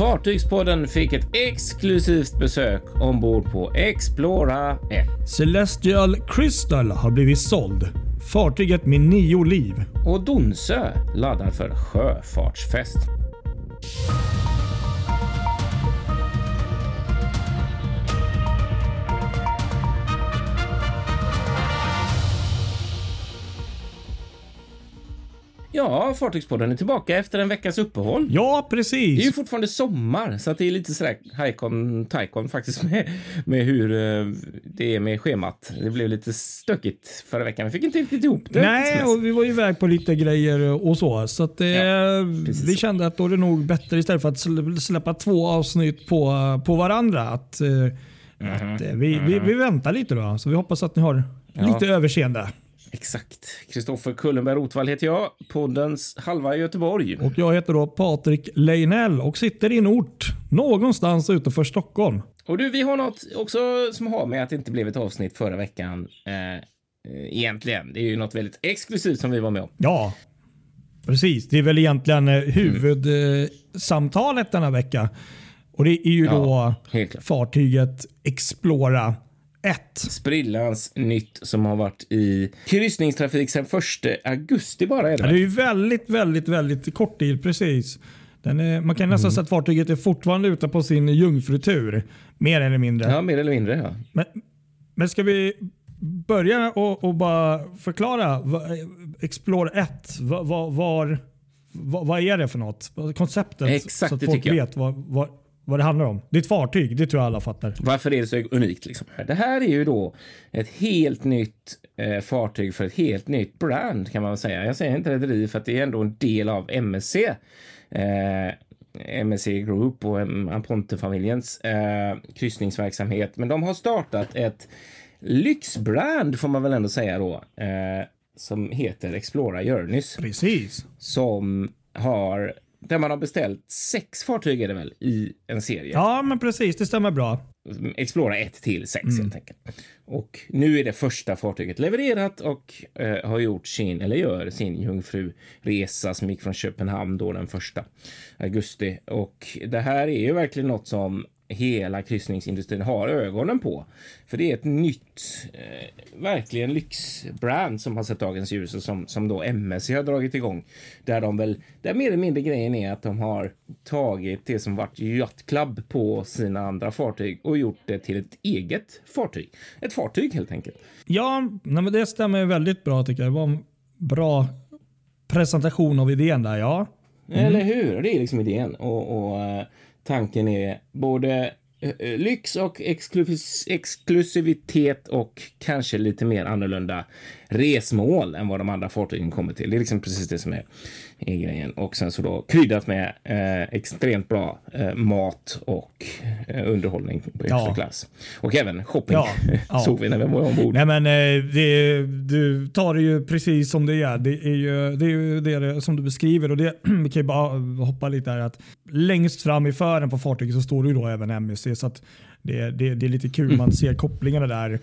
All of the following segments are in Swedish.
Fartygspodden fick ett exklusivt besök ombord på Explora 1. Celestial Crystal har blivit såld. Fartyget med nio liv. Och Donsö laddar för sjöfartsfest. Fartygspodden är tillbaka efter en veckas uppehåll. Ja, Det är ju precis. fortfarande sommar, så att det är lite sådär hajkon tajkon faktiskt med, med hur eh, det är med schemat. Det blev lite stökigt förra veckan. Vi fick inte riktigt ihop det. Nej, och vi var ju iväg på lite grejer och så. Så att, eh, precis vi kände att då är det nog bättre istället för att sl- släppa två avsnitt på, på varandra. Att, eh, att eh, vi, vi, vi väntar lite då. Så vi hoppas att ni har Ja. lite överseende. Exakt. Kristoffer Kullenberg Rotvall heter jag, poddens halva Göteborg. Och jag heter då Patrik Leinell och sitter i en ort någonstans utanför Stockholm. Och du, vi har något också som har med att det inte blev ett avsnitt förra veckan. Eh, egentligen. Det är ju något väldigt exklusivt som vi var med om. Ja, precis. Det är väl egentligen eh, huvudsamtalet denna vecka. Och det är ju Ja, då fartyget Explora 1. Sprillans nytt som har varit i kryssningstrafik sedan 1 augusti bara är det. Ja, det är ju väldigt, väldigt, väldigt kort tid. Precis. Är, man kan Mm. nästan säga att fartyget är fortfarande ute på sin jungfrutur. Mer eller mindre. Ja, mer eller mindre ja. Men, men ska vi börja och, och bara förklara Explore 1. Vad, vad, var, vad, är det för något? Konceptet. Exakt, så att folk vet vad, vad, vad det handlar om. Det är ett fartyg, det tror jag alla fattar. Varför är det så unikt? Liksom? Det här är ju då ett helt nytt eh, fartyg för ett helt nytt brand kan man säga. Jag säger inte rederi för att det är ändå en del av MSC. Eh, MSC Group och em, Aponte-familjens eh, kryssningsverksamhet. Men de har startat ett lyxbrand får man väl ändå säga då. Eh, som heter Explora Journeys Precis. som har där man har beställt sex fartyg är det väl i en serie. Ja, men precis. Det stämmer bra. Explora 1 till 6 Mm. helt enkelt. Och nu är det första fartyget levererat och eh, har gjort sin, eller gör sin jungfruresa som gick från Köpenhamn då den första augusti. Och det här är ju verkligen något som hela kryssningsindustrin har ögonen på. För det är ett nytt, eh, verkligen lyxbrand som har sett dagens ljus och som, som då MSC har dragit igång. Där de väl, där mer eller mindre grejen är att de har tagit det som varit Yacht Club på sina andra fartyg och gjort det till ett eget fartyg. Ett fartyg helt enkelt. Ja, nej, men det stämmer väldigt bra tycker jag. Det var en bra presentation av idén där. Ja, Eller hur? Det är liksom idén. Och, och eh, tanken är både eh, lyx och exklus- exklusivitet och kanske lite mer annorlunda resmål än vad de andra fartygen kommer till. Det är liksom precis det som är, är grejen. Och sen så då kryddat med eh, extremt bra eh, mat och eh, underhållning på högsta Ja. klass. Och även shopping Ja, ja. såg vi när vi var ombord. Nej men eh, det, du tar det ju precis som det är. Det är ju det, är ju det, som du beskriver. Och det, vi kan ju bara hoppa lite här. Att längst fram i fören på fartyget så står det ju då även MSC. Så att det, det, det är lite kul. Man ser kopplingarna där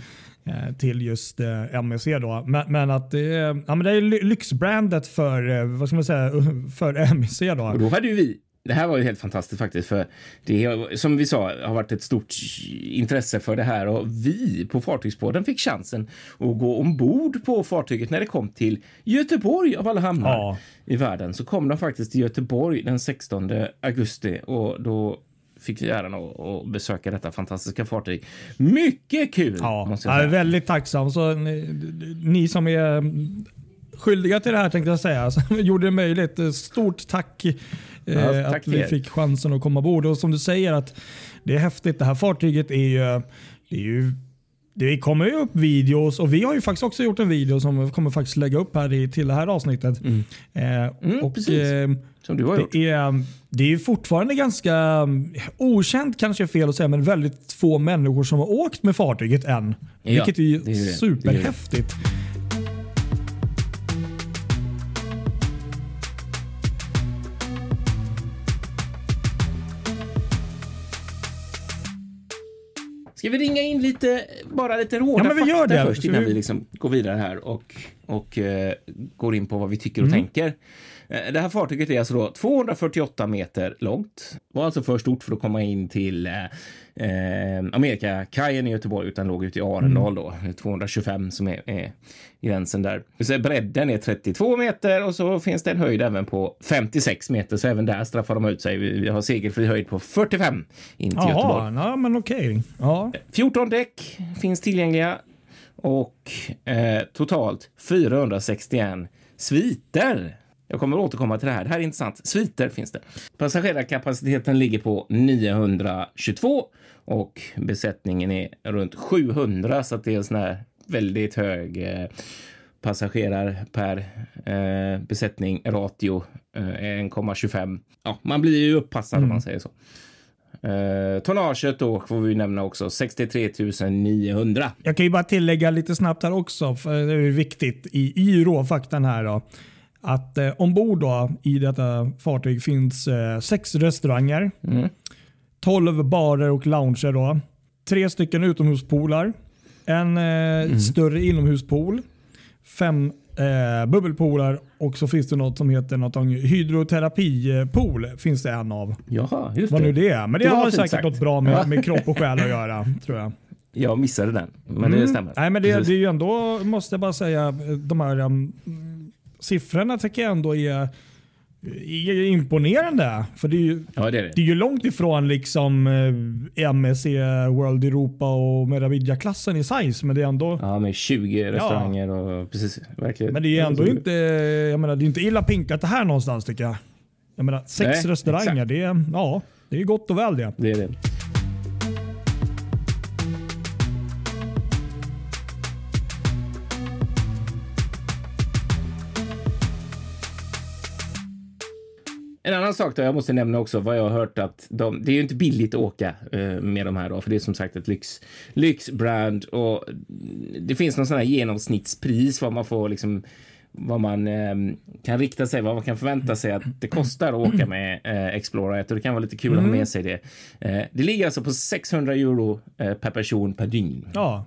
till just eh, MSC. Då. Men, men att det, är- ja, men det är ly- lyxbrandet för, eh, vad ska man säga, för MSC. Då. Och då hade ju vi det här var ju helt fantastiskt faktiskt, för det som vi sa har varit ett stort intresse för det här och vi på Fartygspodden fick chansen att gå ombord på fartyget när det kom till Göteborg av alla hamnar Ja. i världen. Så kom de faktiskt till Göteborg den 16 augusti och då fick vi äran att, besöka detta fantastiska fartyg. Mycket kul! Ja, jag är väldigt tacksam. Så ni, ni som är skyldiga till det här tänkte jag säga, som gjorde det möjligt. Stort tack, eh, Ja, tack att vi er. fick chansen att komma ombord. Och som du säger att det är häftigt. Det här fartyget är ju, det är ju det kommer ju upp videos och vi har ju faktiskt också gjort en video som vi kommer faktiskt lägga upp här i, till det här avsnittet. Eh, och, precis. eh, Som du har gjort. det är, det är ju fortfarande ganska mm, okänt, kanske är fel att säga, men väldigt få människor som har åkt med fartyget än. Ja, vilket är det är ju det. Är det. Ska vi ringa in lite, bara lite råda Ja, men vi gör det. först innan vi- vi liksom går vidare här och och eh, går in på vad vi tycker och tänker. Eh, Det här fartyget är alltså då 248 meter långt. Var alltså för stort för att komma in till eh, eh, Amerikakajen i Göteborg utan låg ute i Arendal då. Det är 225 som är, är gränsen där. Så bredden är 32 meter och så finns det en höjd även på 56 meter. Så även där straffar de ut sig. Vi har segelfri höjd på 45 in till Göteborg. Jaha, ja, men okej. Ja. 14 däck finns tillgängliga och eh, totalt 461 sviter. Jag kommer återkomma till det här. Det här är intressant. Sviter finns det. Passagerarkapaciteten ligger på 922 och besättningen är runt 700 så att det är en sån här väldigt hög eh, passagerar per eh, besättning ratio eh, 1,25. Ja, man blir ju uppassad om man säger så. Eh, tonnaget då får vi nämna också 63 900. Jag kan ju bara tillägga lite snabbt här också, för det är viktigt i, i råfaktan här då. Att eh, ombord då, i detta fartyg finns eh, sex restauranger, Mm. 12 barer och lounger. Då, tre stycken utomhuspoolar, en eh, större inomhuspool, fem eh, bubbelpoolar och så finns det något som heter något om hydroterapipool. Finns det en av. Jaha, just Vad det. nu det är. Men det, Det har säkert sagt. något bra med, med kropp och själ att göra, tror jag. Jag missade den, men det Mm. stämmer. Nej, men det, det är ju ändå, måste jag bara säga, de här um, siffrorna tycker jag ändå är, är imponerande. För det är ju, Ja, det är det. det är ju långt ifrån liksom eh, MSC World Europa och Meravidia-klassen i size. Men det är ändå, Ja, med 20 restauranger och precis. Verkligen. men det är ändå inte, jag menar, det är inte illa pinkat det här någonstans tycker jag. Jag menar, sex Nej, restauranger, exakt. det är, ja, det är gott och väl det. Det är det. Annan sak då jag måste nämna också vad jag har hört att de, det är ju inte billigt att åka eh, med de här då, för det är som sagt ett lyx, lyxbrand och det finns någon sån här genomsnittspris vad man får liksom vad man eh, kan rikta sig, vad man kan förvänta sig att det kostar att åka med eh, Explorer 1 och det kan vara lite kul att ha med sig det. Eh, det ligger alltså på 600 euro per person per dygn. Ja,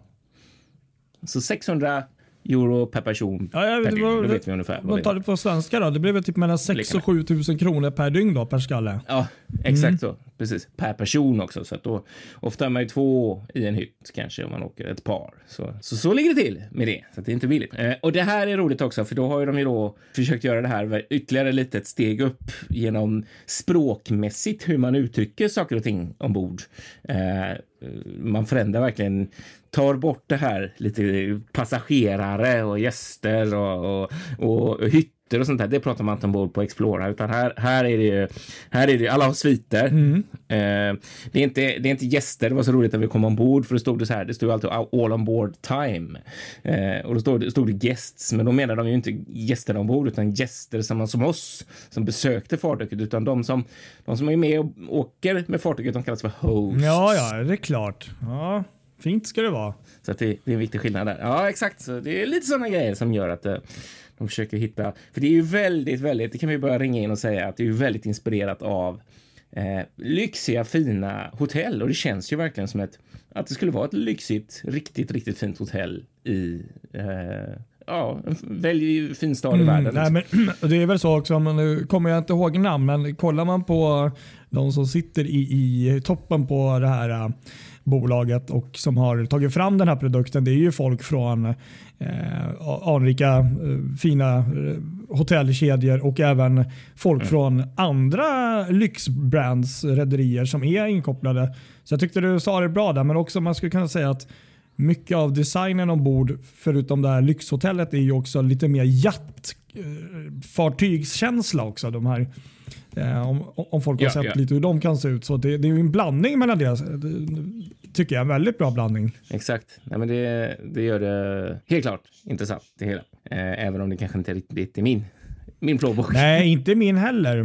Så 600 euro per person Ja, ja, per dygn. var- Då vet vi ungefär. man tar det på svenska då. Det blir väl typ mellan 6 och 7 tusen kronor per dygn då per skalle. Ja, exakt så. Precis. Per person också. Så att då, ofta är man ju två i en hytt kanske om man åker ett par. Så, så, så ligger det till med det. Så det är inte billigt. Eh, och det här är roligt också, för då har ju de ju då försökt göra det här ytterligare lite ett steg upp genom språkmässigt hur man uttrycker saker och ting ombord. Eh, man förändrar verkligen tar bort det här lite passagerare och gäster och, och, och hytter och sånt där. Det pratar man inte ombord på Explora, utan här, här är det ju, här är det, alla har sviter. Mm. Eh, det, är inte, det är inte gäster. Det var så roligt när vi kom ombord, för det stod det så här. Det stod alltid all on board time eh, och då stod, det- stod det guests, men då menar de ju inte gästerna ombord, utan gäster som, som oss som besökte fartyget, utan de som, de som är med och åker med fartyget, de kallas för hosts. Ja, ja, det är klart. Ja, fint ska det vara. Så att det, det är en viktig skillnad där. Ja, exakt. Så det är lite sådana grejer som gör att eh, de försöker hitta... För det är ju väldigt, väldigt... Det kan vi börja ringa in och säga att det är ju väldigt inspirerat av eh, lyxiga, fina hotell. Och det känns ju verkligen som ett... Att det skulle vara ett lyxigt, riktigt, riktigt fint hotell i... Eh, ja, en väldigt fin stad i världen. Mm, Nej, men, det är väl så också, men nu kommer jag inte ihåg namn, men kollar man på de som sitter i, i toppen på det här äh, bolaget och som har tagit fram den här produkten, det är ju folk från eh, anrika eh, fina eh, hotellkedjor och även folk från andra lyxbrands rederier som är inkopplade. Så jag tyckte du sa det bra där, men också man skulle kunna säga att mycket av designen ombord, förutom det här lyxhotellet, är ju också lite mer jaktfartygskänsla också. De här, om, om folk har Ja, sett ja. lite hur de kan se ut. Så det, det är ju en blandning mellan det. det tycker jag är en väldigt bra blandning. Exakt. Nej, men det, det gör det helt klart intressant, det hela. Eh, även om det kanske inte riktigt är min, min plånbok. Nej, inte min heller.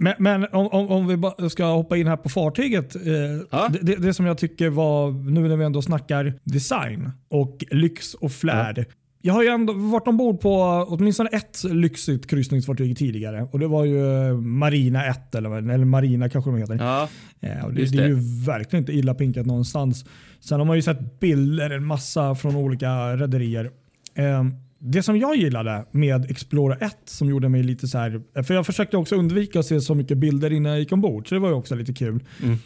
Men, men om, om, om vi ska hoppa in här på fartyget. Eh, Ja. det, det, som jag tycker var, nu när vi ändå snackar design och lyx och flärd. jag har ju ändå varit ombord på åtminstone ett lyxigt kryssningsfartyg tidigare. Och Det var ju Marina 1 eller, eller Marina kanske de heter. Ja, eh, och det, det. det, är ju verkligen inte illa pinkat någonstans. Sen har man ju sett bilder, en massa från olika rederier. Eh, det som jag gillade med Explorer 1 som gjorde mig lite så här, för jag försökte också undvika att se så mycket bilder innan jag gick ombord, så det var ju också lite kul. Mm.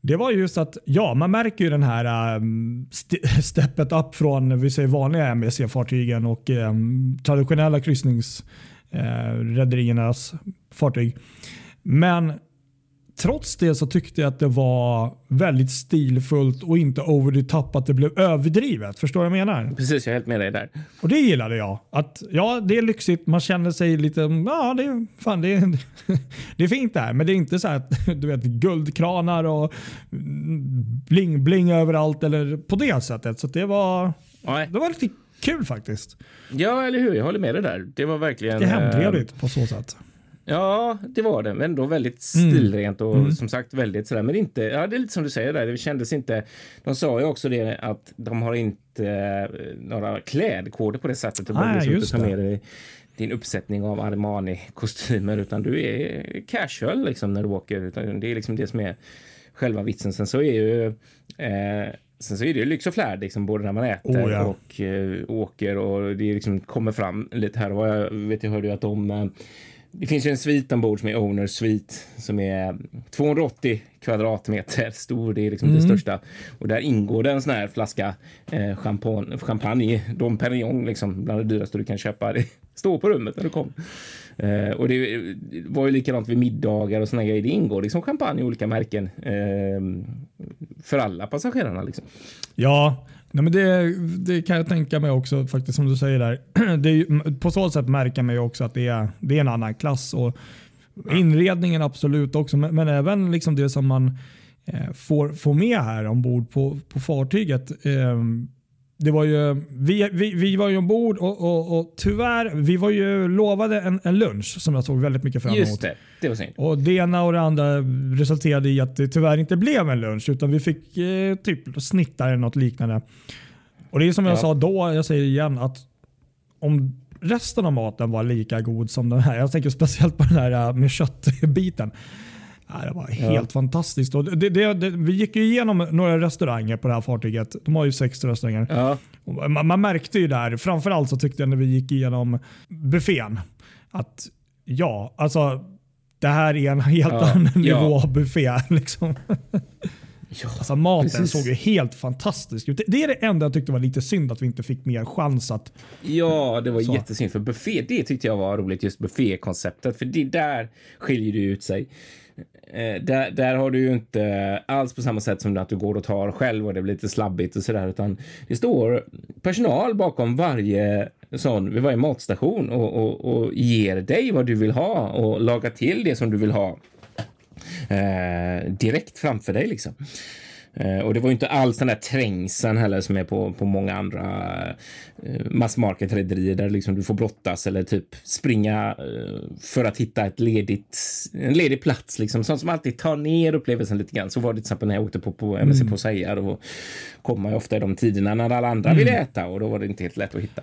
Det var just att, ja, man märker ju den här um, st steppet upp från vi säger vanliga MSC-fartygen och um, traditionella kryssningsrederiernas uh, fartyg. Men trots det så tyckte jag att det var väldigt stilfullt och inte over the top att det blev överdrivet. Förstår du vad jag menar? Precis, jag är helt med dig där. Och det gillade jag. Att ja, det är lyxigt. Man känner sig lite, ja det är, fan, det är, det är fint där. Men det är inte så att du vet guldkranar och bling-bling överallt eller på det sättet. Så det var, Nej. det var lite kul faktiskt. Ja, eller hur? Jag håller med dig där. Det var verkligen... Det är hemtrevligt äh, på så sätt. Ja, det var det, men ändå väldigt mm. stilrent och mm. som sagt väldigt sådär. Men inte, ja, det är lite som du säger där, det kändes inte. De sa ju också det att de har inte eh, några klädkoder på det sättet. Du behöver liksom inte ta med dig din uppsättning av Armani-kostymer utan du är casual liksom när du åker. Utan det är liksom det som är själva vitsen. Sen så är ju eh, Sen så är det ju lyx och flärd, liksom, både när man äter oh, ja. och eh, åker och det liksom kommer fram lite här och. Jag vet, jag hörde ju att de eh, det finns ju en svit ombord som är Owner Suite som är 280 kvadratmeter stor. Det är liksom mm. det största. Och där ingår det en sån här flaska eh, champagne, champagne Dom Perignon, liksom bland det dyraste du kan köpa. Det står på rummet när du kom. Eh, och det var ju likadant vid middagar och såna grejer. Det ingår liksom champagne i olika märken eh, för alla passagerarna. Liksom. Ja, Nej, men det, det, kan jag tänka mig också, faktiskt som du säger där. Är, på så sätt märker man ju också att det är, det är en annan klass. Och inredningen absolut också, men, men även liksom det som man eh, får, får med här ombord på, på fartyget. Eh, det var ju, vi, vi, vi var ju ombord och, och, och tyvärr, vi var ju lovade en, en lunch som jag såg väldigt mycket fram emot. Just det, det var synd. Och det ena och det andra resulterade i att det tyvärr inte blev en lunch utan vi fick eh, typ snittar eller något liknande. Och det är som jag sa då, jag säger igen, att om resten av maten var lika god som den här, jag tänker speciellt på den här eh, med köttbiten. Det var helt ja. fantastiskt. Det, det, det, vi gick ju igenom några restauranger på det här fartyget. De har ju sex restauranger. Ja. Man, man, märkte ju där, framförallt så tyckte jag när vi gick igenom buffén, att ja, alltså det här är en helt ja. annan nivå av buffé. Liksom. Ja, alltså maten precis. såg ju helt fantastisk ut. Det är det enda jag tyckte var lite synd att vi inte fick mer chans att... Ja, det var så. jättesynd för buffé. Det tyckte jag var roligt, just buffékonceptet. För det där skiljer det ut sig. Eh, där, där, har du ju inte alls på samma sätt som att du går och tar själv och det blir lite slabbigt och sådär, utan det står personal bakom varje sån vid varje matstation och, och, och ger dig vad du vill ha och lagar till det som du vill ha eh, direkt framför dig liksom. Eh, och det var ju inte alls den där trängseln heller som är på, på många andra eh, massmarket-rederier där liksom du får brottas eller typ springa eh, för att hitta ett ledigt, en ledig plats. Liksom. Sånt som alltid tar ner upplevelsen lite grann. Så var det till exempel när jag åkte på, på MSC mm. Poseidon. Då kom man ju ofta i de tiderna när alla andra mm. ville äta och då var det inte helt lätt att hitta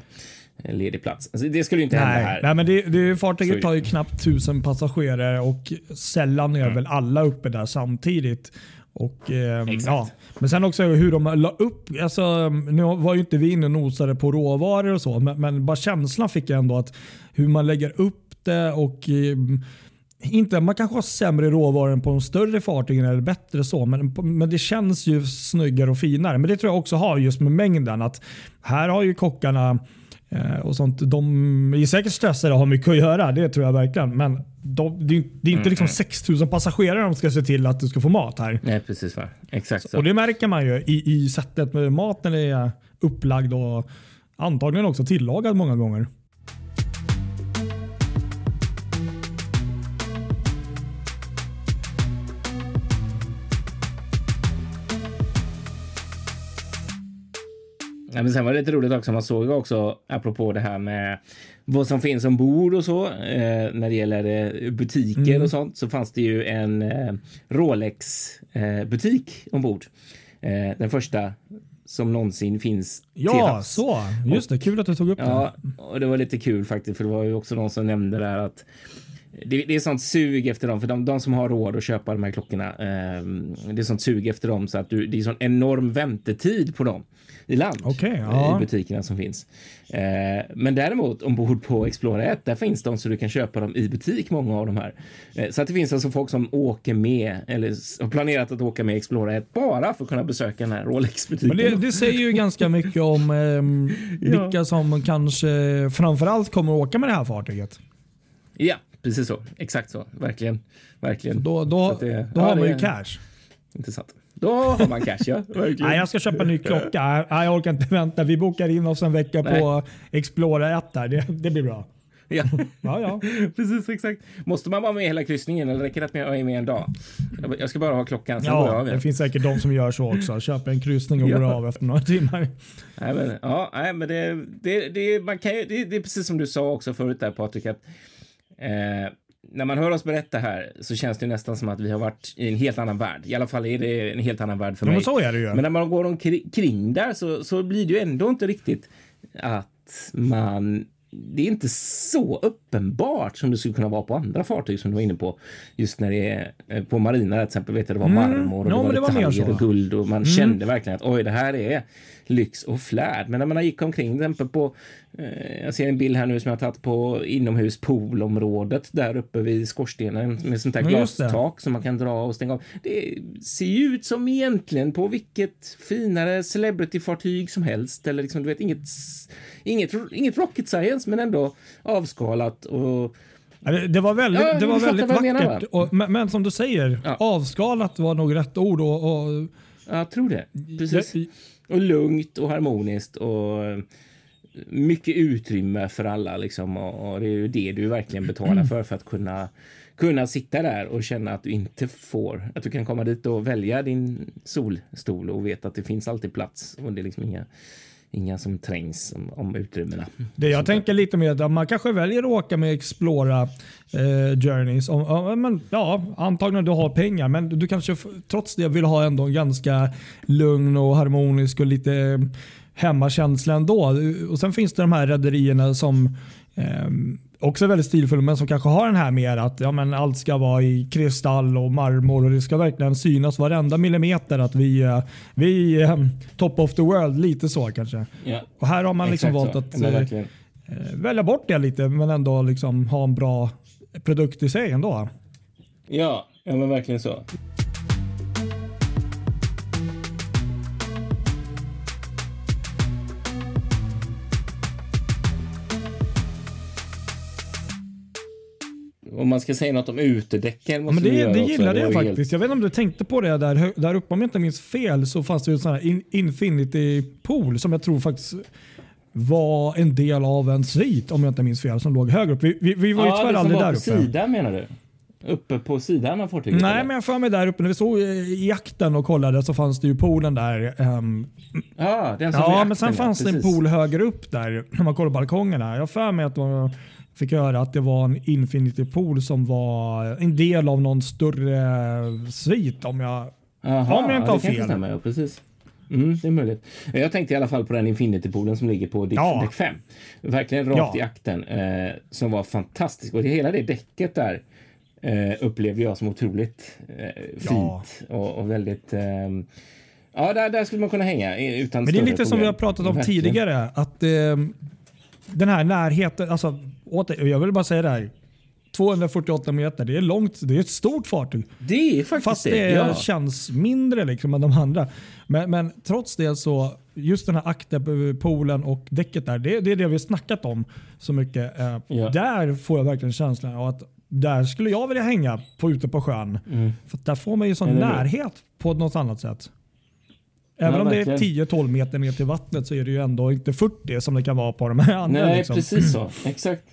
en ledig plats. Alltså, det skulle inte nej, hända här. Nej, men det, det, fartyget tar ju knappt tusen passagerare och sällan är mm. väl alla uppe där samtidigt. Och, eh, ja. Men sen också hur de la upp. Alltså, nu var ju inte vi inne och nosade på råvaror och så, men, men bara känslan fick jag ändå att hur man lägger upp det och eh, inte, man kanske har sämre råvaror på de större fartygen eller bättre så, men, men det känns ju snyggare och finare. Men det tror jag också har just med mängden. att Här har ju kockarna och sånt. De är säkert stressade och har mycket att göra, det tror jag verkligen. Men de, det, är, inte mm. liksom 6000 passagerare de ska se till att du ska få mat här. Nej, precis. Va? Exakt så. Och Det märker man ju i, i sättet med maten är upplagd och antagligen också tillagad många gånger. Ja, men sen var det lite roligt också. Man såg också apropå det här med vad som finns ombord och så eh, när det gäller eh, butiker mm. och sånt så fanns det ju en eh, Rolex eh, butik ombord. Eh, den första som någonsin finns Ja, till havs. så. Just det. Kul att du tog upp Ja, och det var lite kul faktiskt, för det var ju också någon som nämnde där att det, det är sånt sug efter dem, för de, de som har råd att köpa de här klockorna. Eh, det är sånt sug efter dem så att du, det är sån enorm väntetid på dem i land Okej, ja. i butikerna som finns. Eh, men däremot ombord på Explorer 1, där finns de så du kan köpa dem i butik, många av de här. Eh, så att det finns alltså folk som åker med eller har planerat att åka med Explorer 1 bara för att kunna besöka den här Rolex-butiken. Men det, det säger ju ganska mycket om Ja. vilka som kanske framförallt kommer att åka med det här fartyget. Ja, precis så. Exakt så. Verkligen. Verkligen. Då, Så då, att det- då ja, har man ju cash. Intressant. Då har man cash, ja. Verkligen. Nej, jag ska köpa en ny klocka. Nej, jag orkar inte vänta. Vi bokar in oss en vecka på Explorer 1 där. Det, det blir bra. Ja, Ja, ja. precis exakt. Måste man vara med hela kryssningen eller räcker det att jag är med en dag? Jag- ska bara ha klockan, sen går jag ja av det finns säkert de som gör så också. Köper en kryssning och Ja. går av efter några timmar. Nej, men, ja, nej, men det, det, det, man kan, det, det är precis som du sa också förut där Patrik, att eh, när man hör oss berätta här så känns det nästan som att vi har varit i en helt annan värld. I alla fall är det en helt annan värld för mig. men så är det ju. Men när man går omkring där så, så blir det ju ändå inte riktigt att man det är inte så uppenbart som det skulle kunna vara på andra fartyg som du var inne på. Just när det är eh, på marina till exempel, vet jag, det var marmor och Ja, men det var detaljer och guld och man kände verkligen att oj, det här är lyx och flärd. Men när man gick omkring till exempel på, jag ser en bild här nu som jag har tagit på inomhus poolområdet där uppe vid skorstenen med sånt där Ja, det. glastak som man kan dra och stänga av. Det ser ju ut som egentligen på vilket finare celebrityfartyg som helst eller liksom, du vet, inget, inget, inget rocket science men ändå avskalat och Det, det var väldigt, Ja, det var väldigt jag menar, vackert. Och, men, men som du säger, Ja. avskalat var nog rätt ord. Och, och, ja, jag tror det. Precis. jag, Och lugnt och harmoniskt och eh, mycket utrymme för alla liksom och, och det är ju det du verkligen betalar för för att kunna kunna sitta där och känna att du inte får att du kan komma dit och välja din solstol och veta att det finns alltid plats och det är liksom inga inga som trängs om, om utrymmena. det jag tänker lite mer att man kanske väljer att åka med Explora eh, Journeys. Om, om, men, ja, antagligen du har pengar, men du kanske trots det vill ha ändå en ganska lugn och harmonisk och lite hemmakänsla ändå. Och sen finns det de här rederierna som ehm, också är väldigt stilfulla men som kanske har den här mer att ja, men allt ska vara i kristall och marmor och det ska verkligen synas varenda millimeter att vi, eh, vi är eh, top of the world. Lite så kanske. Ja, Och här har man liksom exakt valt så. att eh, eh, välja bort det lite men ändå liksom ha en bra produkt i sig ändå. Ja, ja men verkligen så. Om man ska säga något om utedäcken måste men det, det gillade var jag faktiskt. helt- Jag vet inte om du tänkte på det där, där uppe. Om jag inte minns fel så fanns det ju en sån här in, Infinity Pool som jag tror faktiskt var en del av en svit om jag inte minns fel som låg högre upp. Vi, vi, vi var ju Ja, tyvärr det som aldrig var där på uppe. sidan menar du? Uppe på sidan av fartyget? Nej, eller? men jag får mig där uppe. När vi i jakten och kollade så fanns det ju poolen där. ehm, Ja, den som ja, men sen fanns det en pool högre upp där när man kollar balkongerna. Jag för mig att man fick höra att det var en Infinity Pool som var en del av någon större svit om jag Aha, Om jag inte har fel. Stämmer, ja, precis. Mm, det är möjligt. Jag tänkte i alla fall på den Infinity-poolen som ligger på däck, Ja. däck 5. Verkligen rakt Ja. i akten. Eh, som var fantastisk. Och det, hela det däcket där eh, upplevde jag som otroligt eh, fint Ja. och, och väldigt... Eh, ja, där, där skulle man kunna hänga utan Men det är lite som vi har problem. pratat om Verkligen. tidigare. Att eh, Den här närheten. Alltså, åter, jag vill bara säga det här. 248 meter, det är långt. Det är ett stort fartyg. Det är faktiskt Fast det. det ja. känns mindre liksom än de andra. Men, men trots det så, just den här akterpoolen och däcket där, det, det är det vi har snackat om så mycket. Eh, Ja. Där får jag verkligen känslan av att där skulle jag vilja hänga på, ute på sjön. Mm. För att där får man ju sån närhet på något annat sätt. Även Ja, om det är verkligen. 10-12 meter ner till vattnet så är det ju ändå inte 40 som det kan vara på de här andra. Nej, liksom. precis så. Exakt.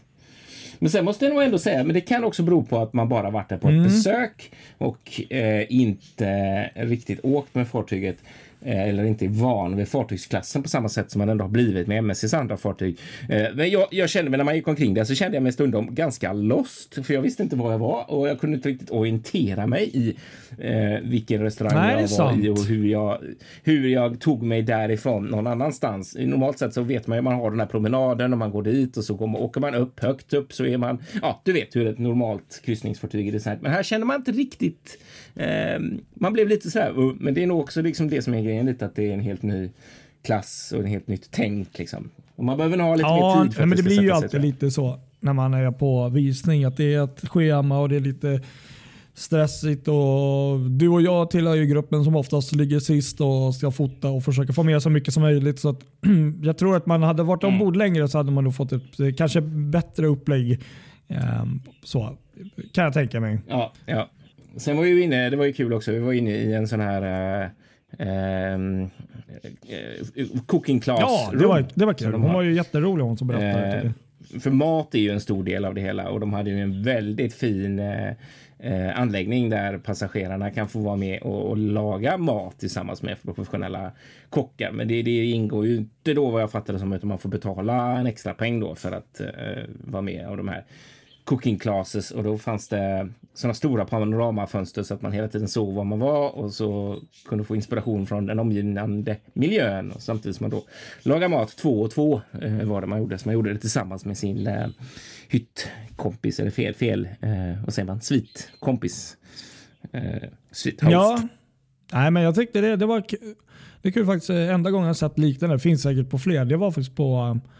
Men sen måste jag nog ändå säga, men det kan också bero på att man bara varit där på ett Mm. besök och eh, inte riktigt åkt med fartyget. Eh, eller inte är van vid fartygsklassen på samma sätt som man ändå har blivit med MSCs andra fartyg. Eh, men jag, jag kände mig när man gick omkring där så kände jag mig stundom ganska lost, för jag visste inte var jag var och jag kunde inte riktigt orientera mig i eh, vilken restaurang Nej, jag var sant. i och hur jag, hur jag tog mig därifrån någon annanstans. Normalt sett så vet man ju man har den här promenaden och man går dit och så går man, åker man upp högt upp så är man, ja, du vet hur ett normalt kryssningsfartyg är designat. Men här känner man inte riktigt Eh, man blev lite så här, men det är nog också liksom det som är grejen lite att det är en helt ny klass och en helt nytt tänk liksom. Och man behöver nog ha lite ja, mer tid för men det, det blir ju alltid lite så när man är på visning att det är ett schema och det är lite stressigt och du och jag tillhör ju gruppen som oftast ligger sist och ska fota och försöka få med så mycket som möjligt. Så att, jag tror att man hade varit ombord mm. längre så hade man nog fått ett kanske bättre upplägg. Um, så kan jag tänka mig. Ja, ja. Sen var vi inne, det var ju kul också, vi var inne i en sån här um, cooking class. Ja, det var, det var kul. Hon var ju jätterolig hon som berättade. Uh, för mat är ju en stor del av det hela och de hade ju en väldigt fin uh, anläggning där passagerarna kan få vara med och, och, laga mat tillsammans med professionella kockar. Men det, det ingår ju inte då vad jag fattade som att man får betala en extra peng då för att vara med av de här cooking classes och då fanns det sådana stora panoramafönster så att man hela tiden såg var man var och så kunde få inspiration från den omgivande miljön och samtidigt som man då lagar mat två och två eh, var det man gjorde. Så man gjorde det tillsammans med sin eh, hyttkompis eller fel, fel, eh, vad säger man, svitkompis. Eh, sweet. Ja, nej men jag tyckte det, det var det är kul faktiskt. Eh, enda gången jag sett liknande, det finns säkert på fler, det var faktiskt på eh,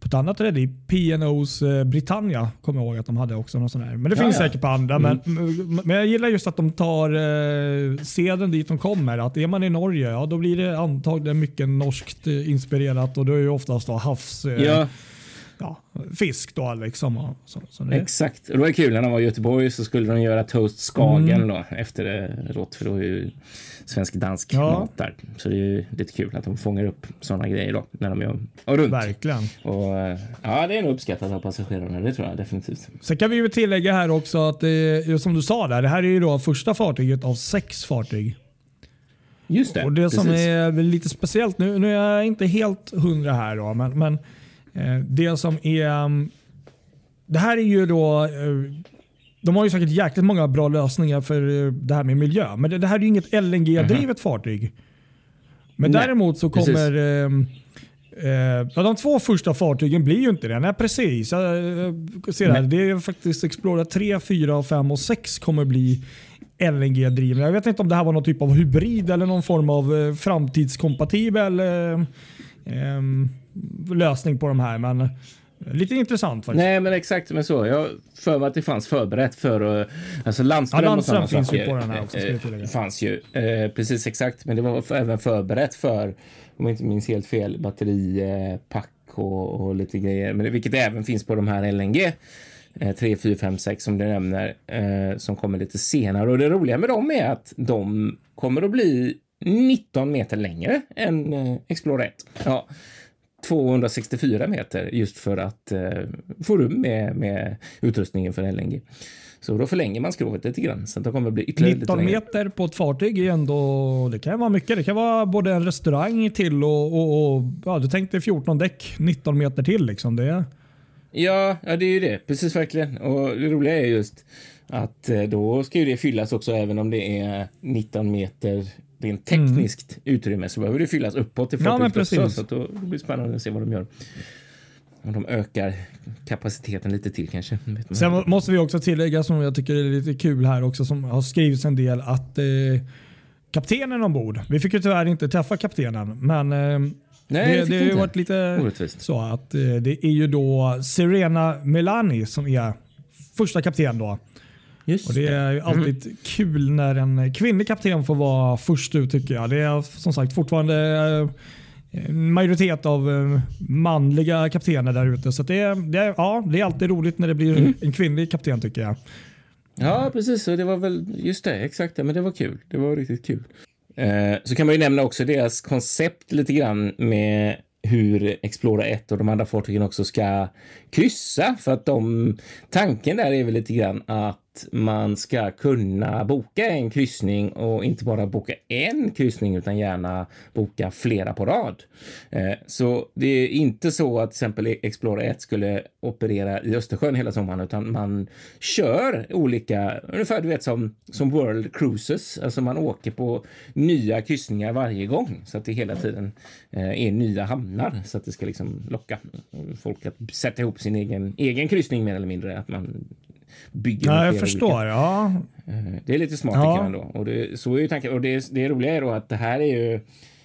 på ett annat rädd i P&O's eh, Britannia kommer jag ihåg att de hade också. Någon sån här. Men det ja, finns ja. säkert på andra. Mm. Men, men jag gillar just att de tar eh, seden dit de kommer. Att är man i Norge, ja då blir det antagligen mycket norskt eh, inspirerat och då är det oftast då havs... Eh, ja ja, fisk då liksom. Så, så. Exakt. Och det var kul när de var i Göteborg så skulle de göra toast Skagen mm. då efter det rått för då är ju svensk-dansk ja. mat där. Så det är ju lite kul att de fångar upp sådana grejer då när de gör och runt. Verkligen. Och, eh, ja, det är nog uppskattat av passagerarna. Det tror jag definitivt. Sen kan vi ju tillägga här också att det, som du sa där, det här är ju då första fartyget av sex fartyg. Just det. Och det som är lite speciellt, nu, nu är jag inte helt hundra här då, men, men det som är... Mm, det här är ju då... Eh, de har ju säkert jäkligt många bra lösningar för eh, det här med miljö. Men det, här är ju inget LNG-drivet mm -hmm. fartyg. Men Nej, däremot så kommer... Eh, de två första fartygen blir ju inte det. Nej, precis. Jag, ser här. Det är faktiskt Explorer 3, 4, 5 och 6 kommer bli LNG-drivna. Jag vet inte om det här var någon typ av hybrid eller någon form av framtidskompatibel eh, eh, lösning på de här. Men Lite intressant faktiskt. Nej, men exakt men så. Jag för mig att det fanns förberett för uh, alltså landström, ja, landström och finns saker. ju på den här också. Uh, fanns ju uh, precis exakt, men det var för, även förberett för om jag inte minns helt fel batteripack och, och lite grejer, men vilket även finns på de här LNG. 3, 4, 5, 6 som du nämner som kommer lite senare och det roliga med dem är att de kommer att bli 19 meter längre än Explorer 1. Ja, 264 meter just för att eh, få rum med, med utrustningen för LNG. Så då förlänger man skrovet lite grann. Så det kommer bli ytterligare 19 meter på ett fartyg är ändå, det kan vara mycket. Det kan vara både en restaurang till och, och, och ja, du tänkte 14 däck, 19 meter till liksom. Det... Ja, ja, det är ju det. Precis verkligen. Och det roliga är just att eh, då ska ju det fyllas också även om det är 19 meter rent tekniskt mm. utrymme så behöver det fyllas uppåt till ja, också. Så då blir det spännande att se vad de gör. Om de ökar kapaciteten lite till kanske. Sen måste vi också tillägga som jag tycker är lite kul här också som har skrivits en del att eh, kaptenen ombord. Vi fick ju tyvärr inte träffa kaptenen men eh, Nej, det, det har ju varit lite Orättvist. så att eh, det är ju då Serena Melani som är första kapten då. Just och det är ju alltid mm. kul när en kvinnlig kapten får vara först ut tycker jag. Det är som sagt fortfarande eh, majoritet av eh, manliga kaptener där ute. Så det, det, ja, det är alltid roligt när det blir mm. en kvinnlig kapten tycker jag. Ja, precis. Och det var väl just det. Exakt. Men det var kul. Det var riktigt kul. Eh, så kan man ju nämna också deras koncept lite grann med hur Explorer 1 och de andra fartygen också ska kryssa för att de tanken där är väl lite grann att att man ska kunna boka en kryssning och inte bara boka en kryssning utan gärna boka flera på rad. Eh, så det är inte så att till exempel Explorer 1 skulle operera i Östersjön hela sommaren utan man kör olika, ungefär du vet som, som World Cruises, alltså man åker på nya kryssningar varje gång så att det hela tiden eh, är nya hamnar så att det ska liksom locka folk att sätta ihop sin egen, egen kryssning mer eller mindre. Att man bygger Ja, jag förstår. Olika. Ja. Eh, det är lite smart ja. tycker jag ändå. Och det, så är ju tanken. Och det, det roliga är då att det här är ju...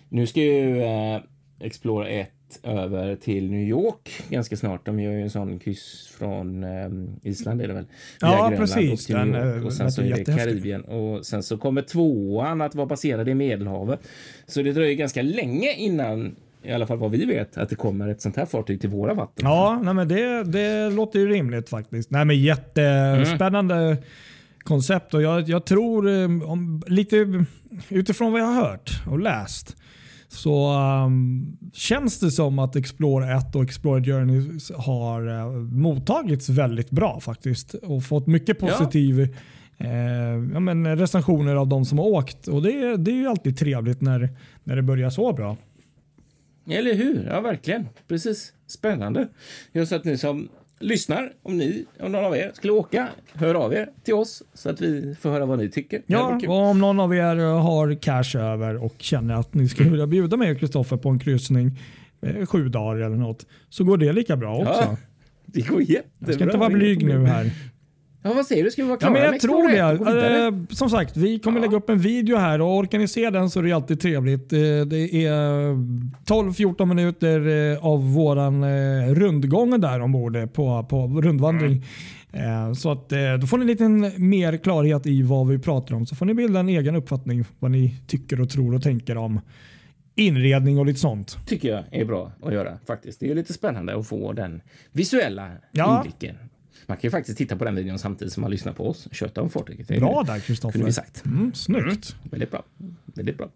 Nu ska ju eh, Explorer 1 över till New York ganska snart. De gör ju en sån kryss från eh, Island är det väl? Via ja, precis. Och, Den, eh, och sen så är det Karibien och sen så kommer tvåan att vara baserad i Medelhavet. Så det dröjer ganska länge innan i alla fall vad vi vet, att det kommer ett sånt här fartyg till våra vatten. Ja, nej, men det, det låter ju rimligt faktiskt. Nej, men jättespännande mm. koncept och jag, jag tror, eh, om, lite utifrån vad jag har hört och läst, så um, känns det som att Explorer 1 och Explorer Journey har uh, mottagits väldigt bra faktiskt och fått mycket positiv ja. uh, ja, men recensioner av de som har åkt. Och Det, det är ju alltid trevligt när, när det börjar så bra. Eller hur? Ja, verkligen. Precis. Spännande. Just att ni som lyssnar, om ni, om någon av er skulle åka, hör av er till oss så att vi får höra vad ni tycker. Ja, och om någon av er har cash över och känner att ni skulle vilja bjuda mig och Kristoffer på en kryssning eh, sju dagar eller något så går det lika bra också. Ja, det går jättebra. Jag ska inte vara blyg nu här. Ja, vad säger du? Ska vi vara klara ja, men Jag tror det. Uh, som sagt, vi kommer ja. lägga upp en video här och orkar ni se den så är det alltid trevligt. Uh, det är 12-14 minuter uh, av våran rundgång där ombord på, på rundvandring. Mm. Så att då får ni lite mer klarhet i vad vi pratar om. Så får ni bilda en egen uppfattning vad ni tycker och tror och tänker om inredning och lite sånt. Tycker jag är bra att göra faktiskt. Det är lite spännande att få den visuella ja. inblicken man kan ju faktiskt titta på den videon samtidigt som man lyssnar på oss köta om fartyget. Bra där Kristoffer. Kunde vi sagt. Mm, snyggt. Mm, väldigt bra. Väldigt bra.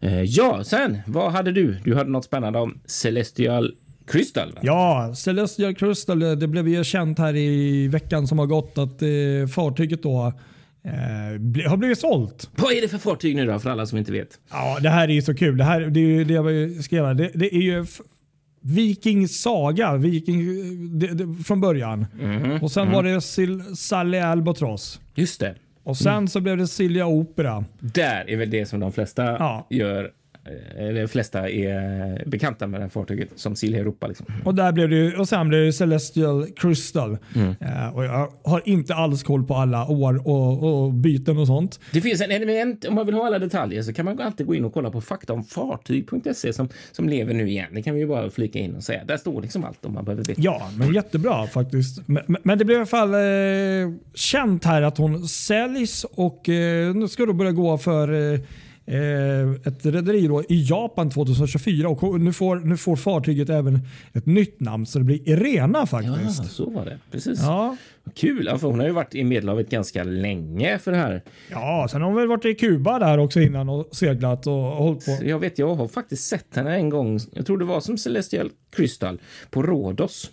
Eh, ja, sen vad hade du? Du hade något spännande om Celestial Crystal? Va? Ja, Celestial Crystal. Det blev ju känt här i veckan som har gått att eh, fartyget då Eh, har blivit sålt. Vad är det för fartyg nu då för alla som inte vet? Ja, det här är ju så kul. Det, här, det är ju det jag skrev. Det, det är ju Viking Saga Viking, det, det, från början. Mm, och Sen mm. var det Sally Albatross. Just det. Och Sen mm. så blev det Silja Opera. Där är väl det som de flesta ja. gör Eh, de flesta är bekanta med det fartyget som Silja Europa. Liksom. Och, där blev det, och sen blev det Celestial Crystal. Mm. Uh, och jag har inte alls koll på alla år och, och byten och sånt. Det finns en element, om man vill ha alla detaljer så kan man alltid gå in och kolla på faktaomfartyg.se som, som lever nu igen. Det kan vi ju bara flika in och säga. Där står liksom allt om man behöver veta. Ja, men jättebra faktiskt. Men, men det blev i alla fall eh, känt här att hon säljs och eh, nu ska då börja gå för Eh, ett rederi i Japan 2024 och nu får, nu får fartyget även ett nytt namn så det blir Irena faktiskt. Ja, så var det. Precis. Ja. Kul, för hon har ju varit i Medelhavet ganska länge för det här. Ja, sen har hon väl varit i Kuba där också innan och seglat och hållit på. Jag vet, jag har faktiskt sett henne en gång. Jag tror det var som Celestial Crystal på Rhodos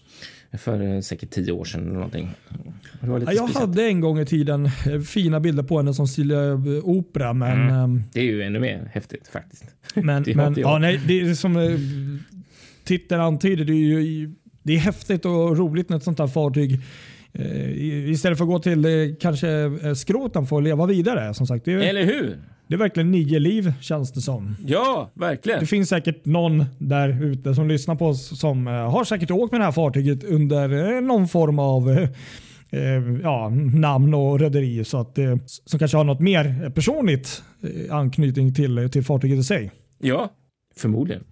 för eh, säkert tio år sedan. Eller någonting. Ja, jag speciellt. hade en gång i tiden eh, fina bilder på henne som Silja eh, Opera. Men, mm. Ehm, det är ju ännu mer häftigt faktiskt. Men, det, men ja, nej, det är som titeln antyder, det är, ju, det är häftigt och roligt när ett sånt här fartyg istället för att gå till kanske skroten får leva vidare. Som sagt, är, Eller hur? Det är verkligen nio liv känns det som. Ja, verkligen. Det finns säkert någon där ute som lyssnar på oss som uh, har säkert åkt med det här fartyget under uh, någon form av uh, ja, namn och rederi så att, som kanske har något mer personligt anknytning till, till fartyget i sig. Ja, förmodligen.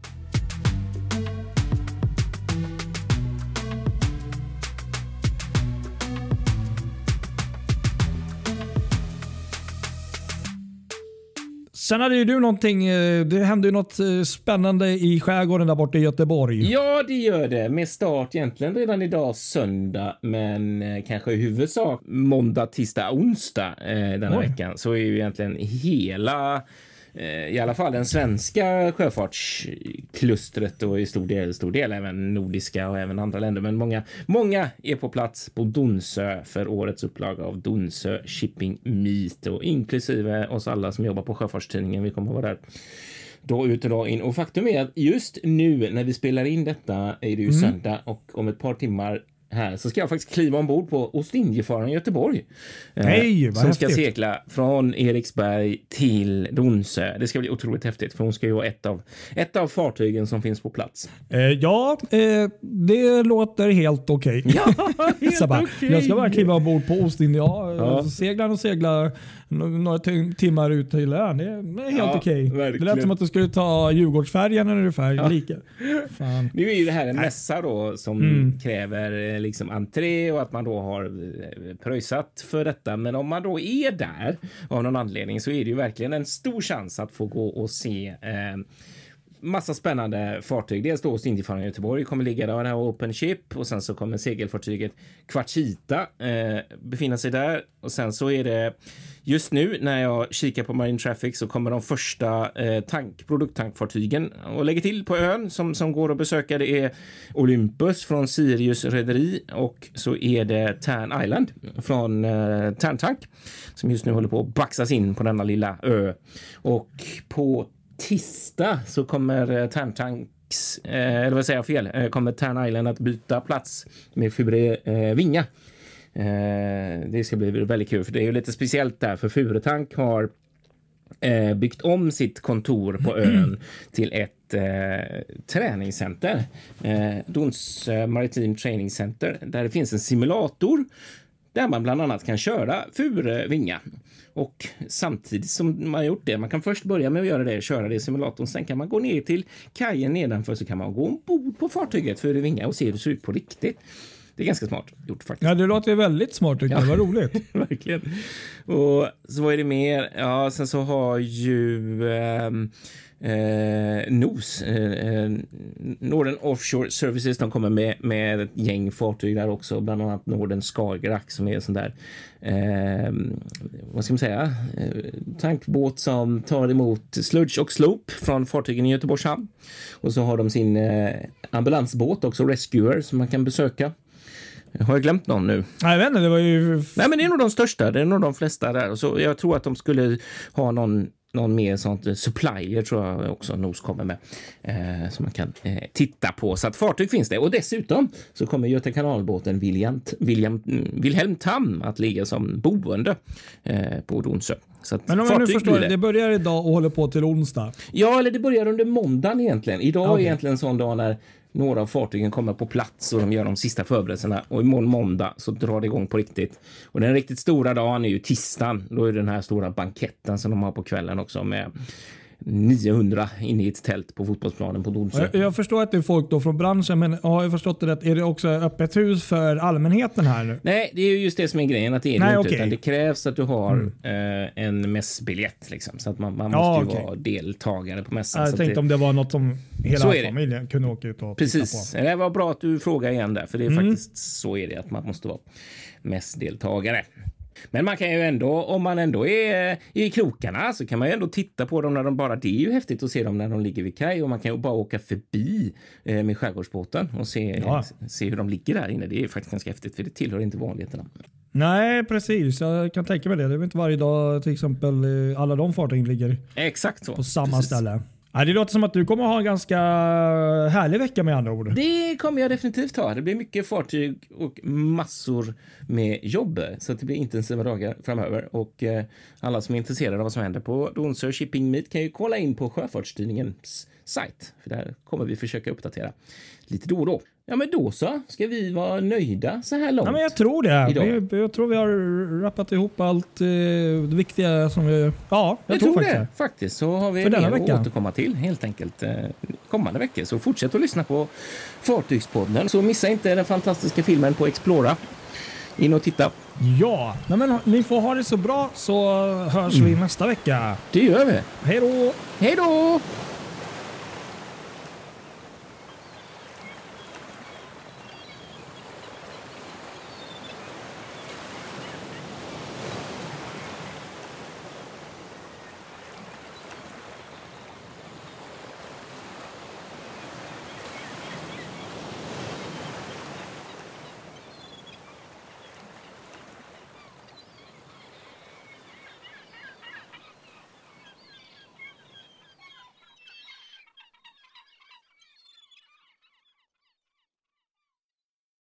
Sen hade ju du någonting, eh, det hände ju något eh, spännande i skärgården där borta i Göteborg. Ja, det gör det. Med start egentligen redan idag söndag, men eh, kanske i huvudsak måndag, tisdag, onsdag eh, denna Oj. veckan. Så är ju egentligen hela i alla fall den svenska sjöfartsklustret och i stor del, stor del även nordiska och även andra länder. Men många, många är på plats på Donsö för årets upplaga av Donsö Shipping Meet och inklusive oss alla som jobbar på Sjöfartstidningen. Vi kommer att vara där dag ut och dag in. Och faktum är att just nu när vi spelar in detta är det ju mm. söndag och om ett par timmar här så ska jag faktiskt kliva ombord på Ostindiefararen Göteborg. Nej, eh, Som ska segla från Eriksberg till Donsö. Det ska bli otroligt häftigt för hon ska ju vara ett av, ett av fartygen som finns på plats. Eh, ja, eh, det låter helt okej. Okay. Ja, helt okay. Jag ska bara kliva ombord på Ostindien. Ja, ja. Segla och segla några timmar ut till ön. Det är helt ja, okej. Okay. Det lät som att du skulle ta Djurgårdsfärjan ungefär. Ja. Lika. Fan. Nu är ju det här en mässa då som mm. kräver eh, liksom entré och att man då har eh, pröjsat för detta. Men om man då är där av någon anledning så är det ju verkligen en stor chans att få gå och se eh, massa spännande fartyg. Dels då Ostindiefararen Göteborg kommer ligga där, här Open Ship och sen så kommer segelfartyget Quartita eh, befinna sig där och sen så är det just nu när jag kikar på Marine Traffic så kommer de första eh, tank, produkttankfartygen och lägger till på ön som, som går att besöka. Det är Olympus från Sirius rederi och så är det Tern Island från eh, Tern som just nu håller på att baxas in på denna lilla ö. Och på tisdag så kommer eh, Terntanks, eh, eller vad säger jag fel, eh, kommer Tern Island att byta plats med Fubre eh, Vinga. Det ska bli väldigt kul, för det är ju lite speciellt där, för Furetank har byggt om sitt kontor på ön till ett eh, träningscenter. Eh, Dons Maritime Training Center, där det finns en simulator där man bland annat kan köra Fure-Vinga. Och samtidigt som man gjort det, man kan först börja med att göra det, köra det i simulatorn. Sen kan man gå ner till kajen nedanför så kan man gå ombord på fartyget Fure-Vinga och se hur det ser ut på riktigt. Det är ganska smart gjort faktiskt. Ja, det låter väldigt smart tycker jag. Vad roligt. Verkligen. Och så vad är det mer? Ja, sen så har ju ehm, eh, NOS, eh, eh, Norden Offshore Services, de kommer med, med ett gäng fartyg där också, bland annat Norden Skagerrak som är en sån där, eh, vad ska man säga, eh, tankbåt som tar emot sludge och slope från fartygen i Göteborgs hamn. Och så har de sin eh, ambulansbåt också, Rescuer, som man kan besöka. Har jag glömt någon nu? Nej, jag vet inte, det var ju... Nej, men det är nog de största. Det är nog de flesta där. Så jag tror att de skulle ha någon någon mer sånt supplier tror jag också NOS kommer med eh, som man kan eh, titta på. Så att fartyg finns det och dessutom så kommer Göta kanalbåten William, William, Wilhelm Tam att ligga som boende eh, på Donsö. Så Men om jag nu förstår, det. det börjar idag och håller på till onsdag? Ja, eller det börjar under måndagen egentligen. Idag okay. är egentligen en sån dag när några av fartygen kommer på plats och de gör de sista förberedelserna och imorgon måndag så drar det igång på riktigt. Och den riktigt stora dagen är ju tisdagen. Då är det den här stora banketten som de har på kvällen också med 900 inne i ett tält på fotbollsplanen på Donsö. Jag, jag förstår att det är folk då från branschen, men har jag förstått det rätt? Är det också öppet hus för allmänheten här nu? Nej, det är just det som är grejen. Att det, är Nej, inte, okay. det krävs att du har mm. eh, en mässbiljett. Liksom, så att man, man ja, måste okay. vara deltagare på mässan. Jag tänkte det, om det var något som hela familjen kunde åka ut och Precis. titta på. Det var bra att du frågade igen där, för det är mm. faktiskt så är det att man måste vara mässdeltagare. Men man kan ju ändå, om man ändå är i krokarna så kan man ju ändå titta på dem när de bara, det är ju häftigt att se dem när de ligger vid kaj och man kan ju bara åka förbi eh, med skärgårdsbåten och se, ja. se hur de ligger där inne. Det är faktiskt ganska häftigt för det tillhör inte vanligheterna. Nej, precis. Jag kan tänka mig det. Det är inte varje dag till exempel eh, alla de fartygen ligger Exakt så. på samma precis. ställe. Ja, det låter som att du kommer ha en ganska härlig vecka med andra ord. Det kommer jag definitivt ha. Det blir mycket fartyg och massor med jobb. Så det blir intensiva dagar framöver. Och eh, alla som är intresserade av vad som händer på Donsö Shipping Meet kan ju kolla in på Sjöfartstidningens sajt. För där kommer vi försöka uppdatera lite då och då. Ja, men då så. Ska vi vara nöjda så här långt? Ja, men jag tror det. Vi, jag tror vi har rappat ihop allt eh, det viktiga som vi... Ja, jag, jag tror, tror faktiskt det. Faktiskt så har vi mer vecka. att återkomma till helt enkelt eh, kommande veckor. Så fortsätt att lyssna på Fartygspodden. Så missa inte den fantastiska filmen på Explora In och titta. Ja, Nej, men ni får ha det så bra så hörs vi nästa vecka. Det gör vi. Hej då! Hej då!